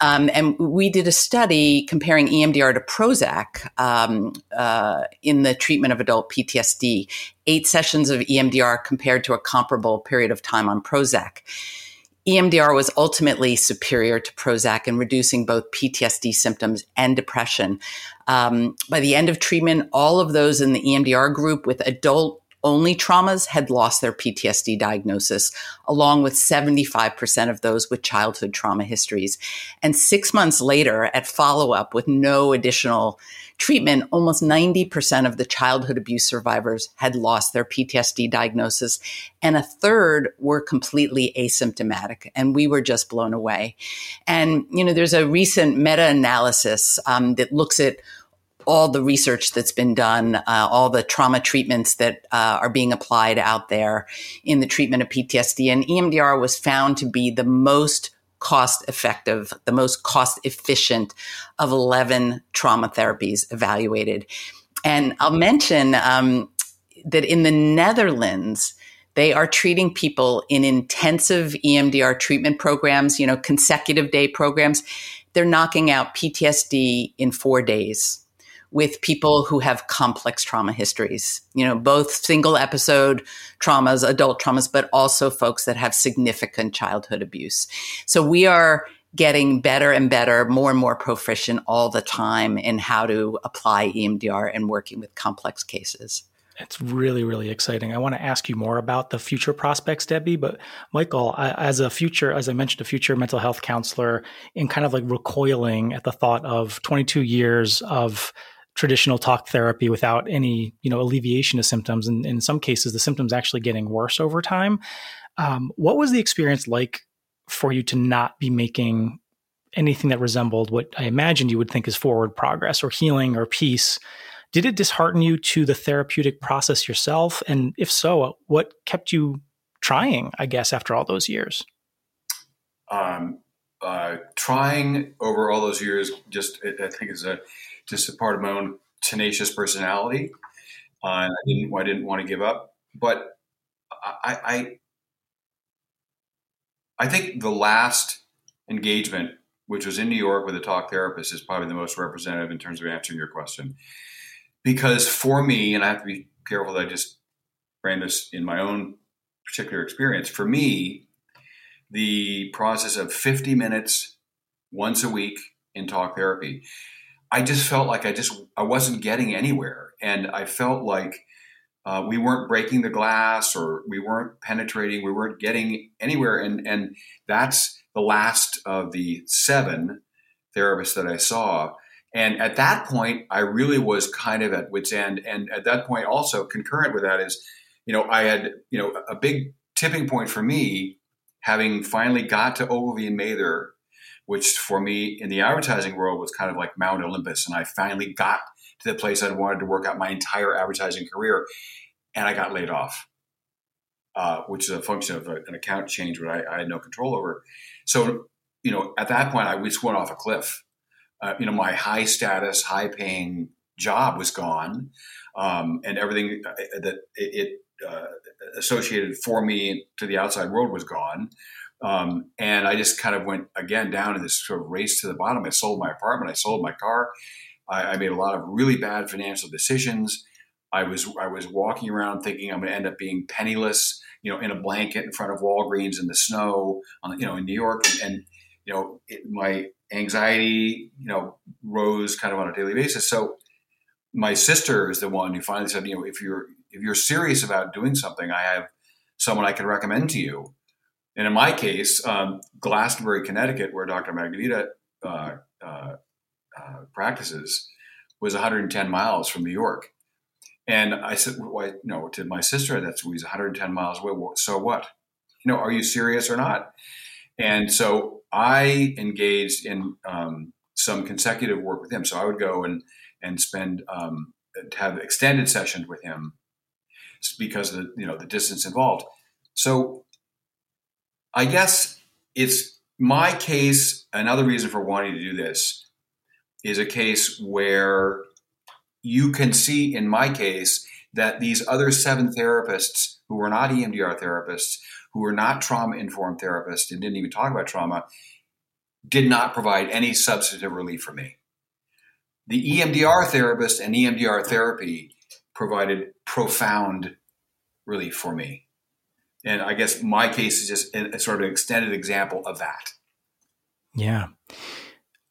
Um, and we did a study comparing EMDR to Prozac um, uh, in the treatment of adult PTSD. Eight sessions of EMDR compared to a comparable period of time on Prozac. EMDR was ultimately superior to Prozac in reducing both PTSD symptoms and depression. Um, by the end of treatment, all of those in the EMDR group with adult only traumas had lost their PTSD diagnosis, along with 75% of those with childhood trauma histories. And six months later, at follow up with no additional treatment, almost 90% of the childhood abuse survivors had lost their PTSD diagnosis, and a third were completely asymptomatic. And we were just blown away. And, you know, there's a recent meta analysis um, that looks at all the research that's been done, uh, all the trauma treatments that uh, are being applied out there in the treatment of PTSD. And EMDR was found to be the most cost effective, the most cost efficient of 11 trauma therapies evaluated. And I'll mention um, that in the Netherlands, they are treating people in intensive EMDR treatment programs, you know, consecutive day programs. They're knocking out PTSD in four days with people who have complex trauma histories, you know, both single episode traumas, adult traumas, but also folks that have significant childhood abuse. So we are getting better and better, more and more proficient all the time in how to apply EMDR and working with complex cases. It's really, really exciting. I want to ask you more about the future prospects, Debbie. But Michael, as a future, as I mentioned, a future mental health counselor, in kind of like recoiling at the thought of 22 years of traditional talk therapy without any you know alleviation of symptoms. And in some cases the symptoms actually getting worse over time. Um, what was the experience like for you to not be making anything that resembled what i imagined you would think is forward progress or healing or peace? Did it dishearten you to the therapeutic process yourself? And if so what kept you trying i guess after all those years? Um, uh, trying over all those years just i think is a just a part of my own tenacious personality. Uh, I didn't, I didn't want to give up. But I, I, I think the last engagement, which was in New York with a talk therapist, is probably the most representative in terms of answering your question. Because for me, and I have to be careful that I just frame this in my own particular experience, for me, the process of 50 minutes once a week in talk therapy I just felt like I just I wasn't getting anywhere, and I felt like uh, we weren't breaking the glass or we weren't penetrating, we weren't getting anywhere, and and that's the last of the seven therapists that I saw. And at that point, I really was kind of at wit's end. And at that point, also concurrent with that is, you know, I had, you know, a big tipping point for me, having finally got to Ogilvy and Mather which for me in the advertising world was kind of like Mount Olympus. And I finally got to the place I'd wanted to work out my entire advertising career, and I got laid off, uh, which is a function of a, an account change, which I, I, had no control over. So, you know, at that point, I just went off a cliff. Uh, you know, my high status, high paying job was gone, um, and everything uh, that it, it uh, associated for me to the outside world was gone. Um, and I just kind of went again down in this sort of race to the bottom. I sold my apartment, I sold my car, I, I made a lot of really bad financial decisions. I was I was walking around thinking I'm going to end up being penniless, you know, in a blanket in front of Walgreens in the snow, on, you know, in New York, and, and you know, it, my anxiety, you know, rose kind of on a daily basis. So my sister is the one who finally said, you know, if you're if you're serious about doing something, I have someone I can recommend to you. And in my case, um, Glastonbury, Connecticut, where Dr. Magnavita uh, uh, uh, practices was 110 miles from New York. And I said, well, you know, to my sister, that's he's 110 miles away. So what? You know, are you serious or not? And so I engaged in um, some consecutive work with him. So I would go and and spend um, have extended sessions with him because of the you know the distance involved. So I guess it's my case. Another reason for wanting to do this is a case where you can see, in my case, that these other seven therapists who were not EMDR therapists, who were not trauma informed therapists, and didn't even talk about trauma, did not provide any substantive relief for me. The EMDR therapist and EMDR therapy provided profound relief for me. And I guess my case is just a, sort of an extended example of that. Yeah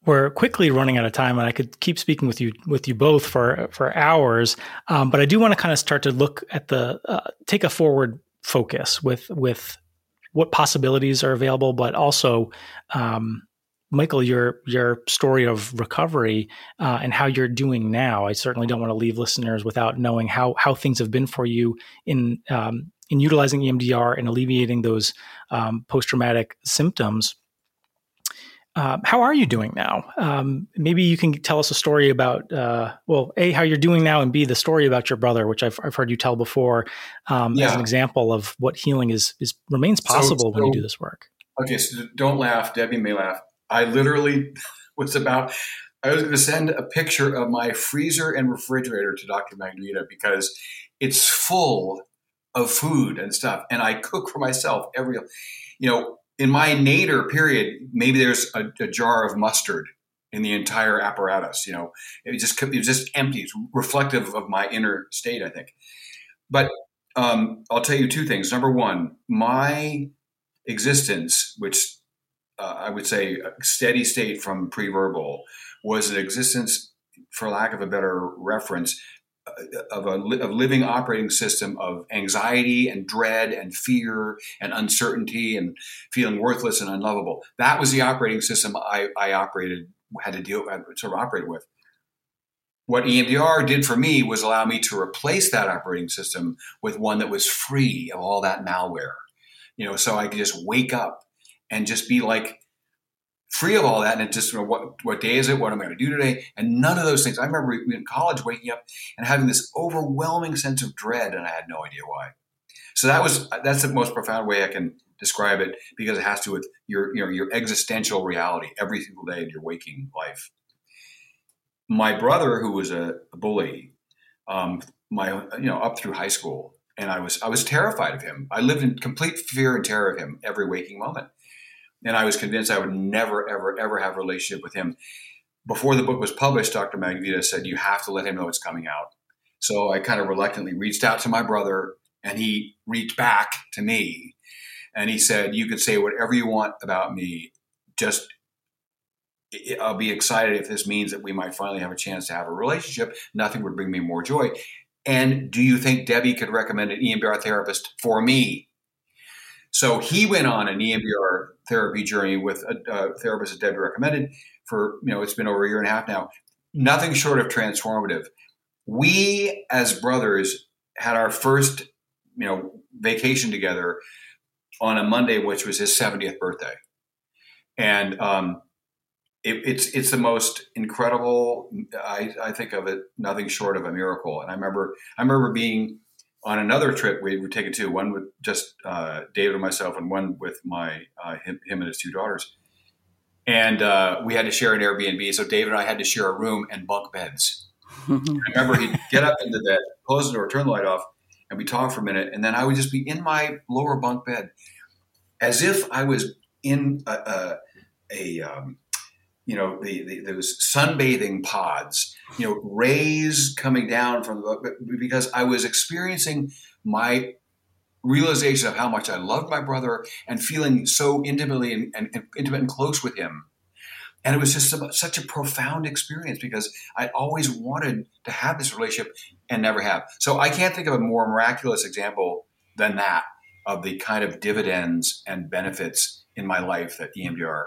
we're quickly running out of time, and I could keep speaking with you with you both for for hours. Um, but I do want to kind of start to look at the uh, take a forward focus with with what possibilities are available, but also. Um, Michael, your your story of recovery uh, and how you're doing now. I certainly don't want to leave listeners without knowing how how things have been for you in um, in utilizing EMDR and alleviating those um, post traumatic symptoms uh, how are you doing now? Um, maybe you can tell us a story about, uh, well, A, how you're doing now, and B, the story about your brother, which I've, I've heard you tell before um, yeah. as an example of what healing is, is remains possible so, so, when you do this work. Okay, so don't laugh. Debbie may laugh. I literally was about, I was going to send a picture of my freezer and refrigerator to Dr. Magnavita because it's full of food and stuff. And I cook for myself every, you know, in my nadir period, maybe there's a, a, jar of mustard in the entire apparatus. You know, it just it was just empty. It's reflective of my inner state, I think. But um, I'll tell you two things. Number one, my existence, which uh, I would say steady state from pre-verbal, was an existence, for lack of a better reference, of a of living operating system of anxiety and dread and fear and uncertainty and feeling worthless and unlovable. That was the operating system I, I operated had to deal sort of operate with. What EMDR did for me was allow me to replace that operating system with one that was free of all that malware. You know, so I could just wake up and just be like free of all that. And it just, you know, what, what day is it? What am I going to do today? And none of those things. I remember in college waking up and having this overwhelming sense of dread, and I had no idea why. So that was, that's the most profound way I can describe it because it has to do with your, you know, your existential reality every single day in your waking life. My brother, who was a bully, um, my, you know, up through high school, and I was, I was terrified of him. I lived in complete fear and terror of him every waking moment and I was convinced I would never, ever, ever have a relationship with him. Before the book was published, Dr. Magnavita said, You have to let him know it's coming out. So I kind of reluctantly reached out to my brother, and he reached back to me. And he said, You can say whatever you want about me. Just, I'll be excited if this means that we might finally have a chance to have a relationship. Nothing would bring me more joy. And do you think Debbie could recommend an EMDR therapist for me? So he went on an EMDR therapy journey with a, a therapist that Debbie recommended for, you know, it's been over a year and a half now. Nothing short of transformative. We as brothers had our first, you know, vacation together on a Monday, which was his 70th birthday. And um, it, it's it's the most incredible. I, I think of it nothing short of a miracle. And I remember I remember being on another trip we were taken to one with just uh, David and myself, and one with my uh, him, him, and his two daughters. And uh, we had to share an Airbnb, so David and I had to share a room and bunk beds. I remember he'd get up into bed, close the door, turn the light off, and we talk for a minute, and then I would just be in my lower bunk bed, as if I was in a, a, a um, you know the, the, those sunbathing pods you know rays coming down from the because i was experiencing my realization of how much i loved my brother and feeling so intimately and, and, and intimate and close with him. And it was just such a profound experience because i always wanted to have this relationship and never have. So i can't think of a more miraculous example than that of the kind of dividends and benefits in my life that emdr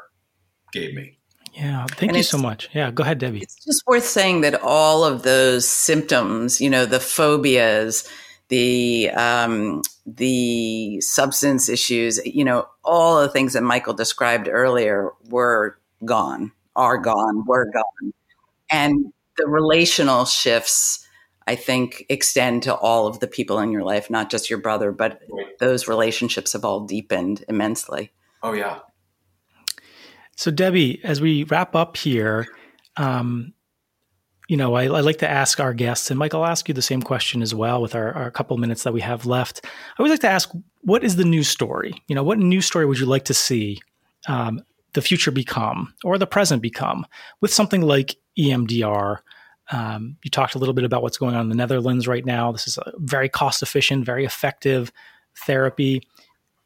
gave me yeah, thank and you so much. Yeah, go ahead, Debbie. It's just worth saying that all of those symptoms, you know, the phobias, the um, the substance issues, you know, all the things that Michael described earlier were gone, are gone, were gone, and the relational shifts. I think extend to all of the people in your life, not just your brother, but those relationships have all deepened immensely. Oh yeah, so, Debbie, as we wrap up here, um, you know, I, I, like to ask our guests, and Mike, I'll ask you the same question as well with our, our couple minutes that we have left. I always like to ask, what is the news story? You know, what news story would you like to see um, the future become or the present become with something like EMDR? Um, you talked a little bit about what's going on in the Netherlands right now. This is a very cost efficient, very effective therapy.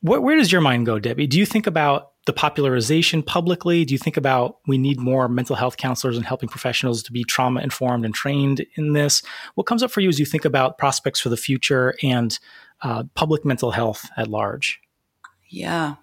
Where, where does your mind go, Debbie? Do you think about the popularization publicly? Do you think about we need more mental health counselors and helping professionals to be trauma informed and trained in this? What comes up for you as you think about prospects for the future and uh, public mental health at large? Yeah.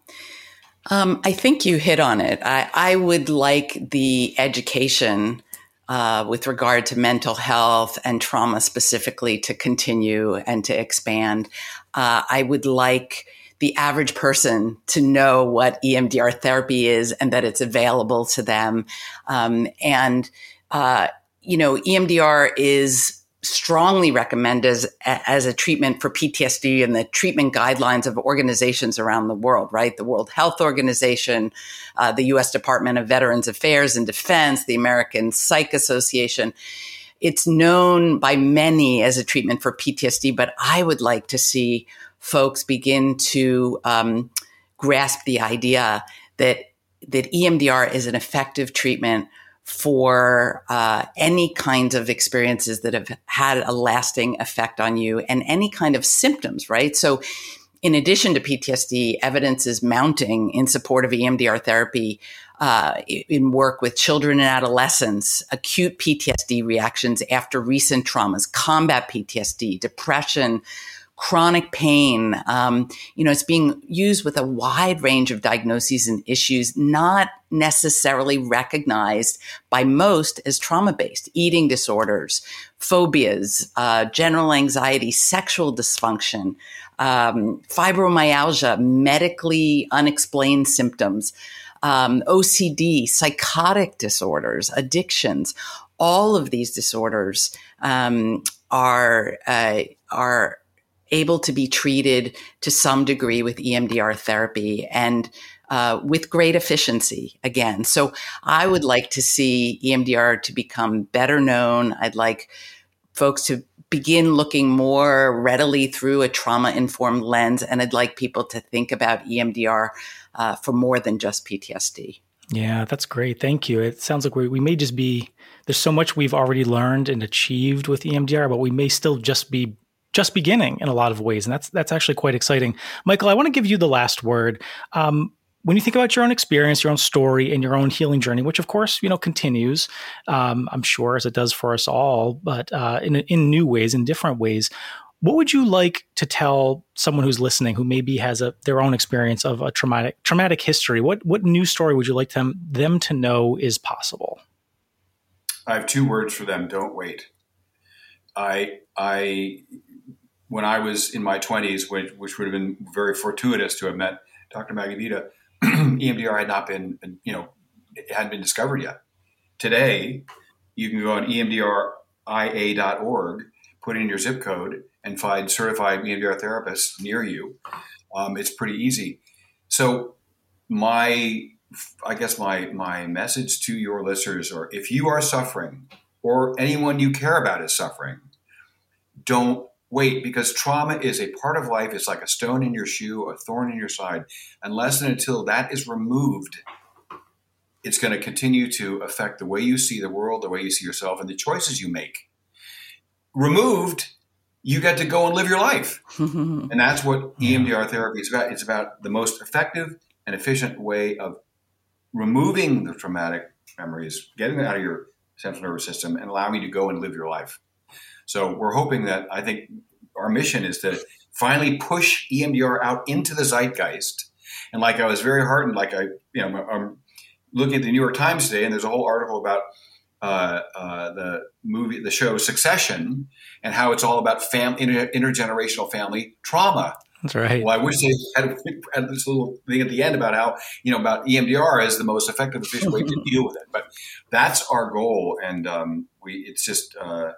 Um, I think you hit on it. I, I would like the education uh, with regard to mental health and trauma specifically to continue and to expand. Uh, I would like the average person to know what EMDR therapy is and that it's available to them. Um, and, uh, you know, EMDR is strongly recommended as, as a treatment for PTSD and the treatment guidelines of organizations around the world, right? The World Health Organization, uh, the U.S. Department of Veterans Affairs and Defense, the American Psych Association. It's known by many as a treatment for PTSD, but I would like to see folks begin to um, grasp the idea that that EMDR is an effective treatment for uh, any kinds of experiences that have had a lasting effect on you and any kind of symptoms, right? So, in addition to PTSD, evidence is mounting in support of EMDR therapy uh, in work with children and adolescents, acute PTSD reactions after recent traumas, combat PTSD, depression, chronic pain. Um, you know, it's being used with a wide range of diagnoses and issues, not necessarily recognized by most as trauma based. Eating disorders, phobias, uh, general anxiety, sexual dysfunction, um, fibromyalgia, medically unexplained symptoms. Um, OCD, psychotic disorders, addictions, all of these disorders um, are uh, are able to be treated to some degree with EMDR therapy and uh, with great efficiency again. So I would like to see EMDR to become better known. I'd like folks to begin looking more readily through a trauma informed lens. And I'd like people to think about EMDR uh, for more than just PTSD. Yeah, that's great. Thank you. It sounds like we, we may just be, there's so much we've already learned and achieved with EMDR, but we may still just be just beginning in a lot of ways, and that's that's actually quite exciting. Michael, I want to give you the last word. Um, when you think about your own experience, your own story, and your own healing journey, which of course you know continues, um, I'm sure as it does for us all, but uh, in in new ways, in different ways. What would you like to tell someone who's listening who maybe has a their own experience of a traumatic traumatic history? What what new story would you like them them to know is possible? I have two words for them. Don't wait. I I when I was in my 20s, which, which would have been very fortuitous to have met Dr. Magnavita, EMDR had not been, you know, it hadn't been discovered yet. Today, you can go on emdria.org, put in your zip code, and find certified EMDR therapists near you. Um, it's pretty easy. So, my, I guess my my message to your listeners or if you are suffering, or anyone you care about is suffering, don't wait because trauma is a part of life. It's like a stone in your shoe, a thorn in your side. Unless and until that is removed, it's going to continue to affect the way you see the world, the way you see yourself, and the choices you make. Removed, you get to go and live your life. and that's what EMDR therapy is about. It's about the most effective and efficient way of removing the traumatic memories, getting it out of your central nervous system, and allowing you to go and live your life. So we're hoping that I think our mission is to finally push EMDR out into the zeitgeist. And like I was very heartened, like I, you know, I'm looking at the New York Times today, and there's a whole article about uh, uh, the movie, the show Succession, and how it's all about fam- inter- intergenerational family trauma. That's right. Well, I wish they had, had, this little thing at the end about how you know about EMDR as the most effective, efficient way to deal with it. But that's our goal, and um, we it's just uh,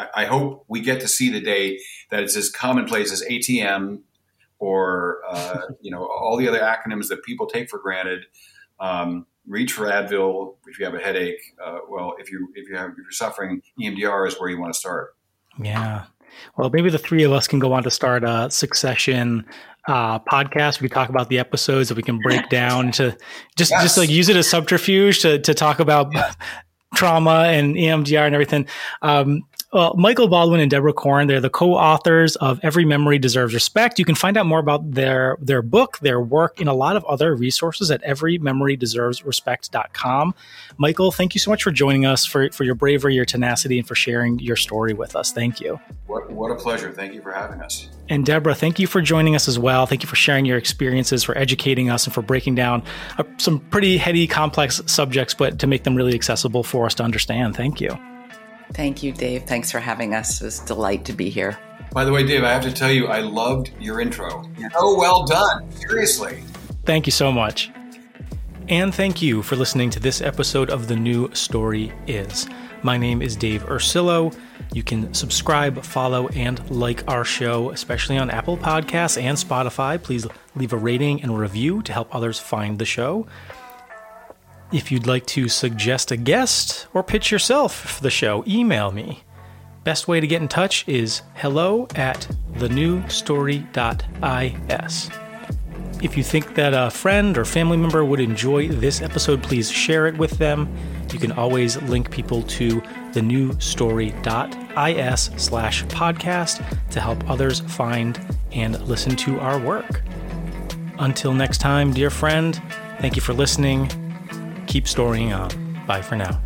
I, I, hope we get to see the day that it's as commonplace as ATM or uh, you know all the other acronyms that people take for granted. Um, reach for Advil if you have a headache. Uh, well, if you if you have if you're suffering, EMDR is where you want to start. Yeah. Well, maybe the three of us can go on to start a succession uh, podcast. We can talk about the episodes that we can break down to just yes. just like use it as subterfuge to to talk about trauma and EMDR and everything. Um, well, Michael Baldwin and Deborah Korn, they're the co-authors of Every Memory Deserves Respect. You can find out more about their their book, their work, and a lot of other resources at everymemorydeservesrespect.com. Michael, thank you so much for joining us, for, for your bravery, your tenacity, and for sharing your story with us. Thank you. What, what a pleasure. Thank you for having us. And Deborah, thank you for joining us as well. Thank you for sharing your experiences, for educating us, and for breaking down uh, some pretty heady, complex subjects, but to make them really accessible for us to understand. Thank you. Thank you, Dave. Thanks for having us. It was a delight to be here. By the way, Dave, I have to tell you, I loved your intro. Oh, well done. Seriously. Thank you so much. And thank you for listening to this episode of The New Story Is. My name is Dave Ursillo. You can subscribe, follow, and like our show, especially on Apple Podcasts and Spotify. Please leave a rating and review to help others find the show. If you'd like to suggest a guest or pitch yourself for the show, email me. Best way to get in touch is hello at thenewstory.is. If you think that a friend or family member would enjoy this episode, please share it with them. You can always link people to thenewstory.is slash podcast to help others find and listen to our work. Until next time, dear friend, thank you for listening keep storying on. Bye for now.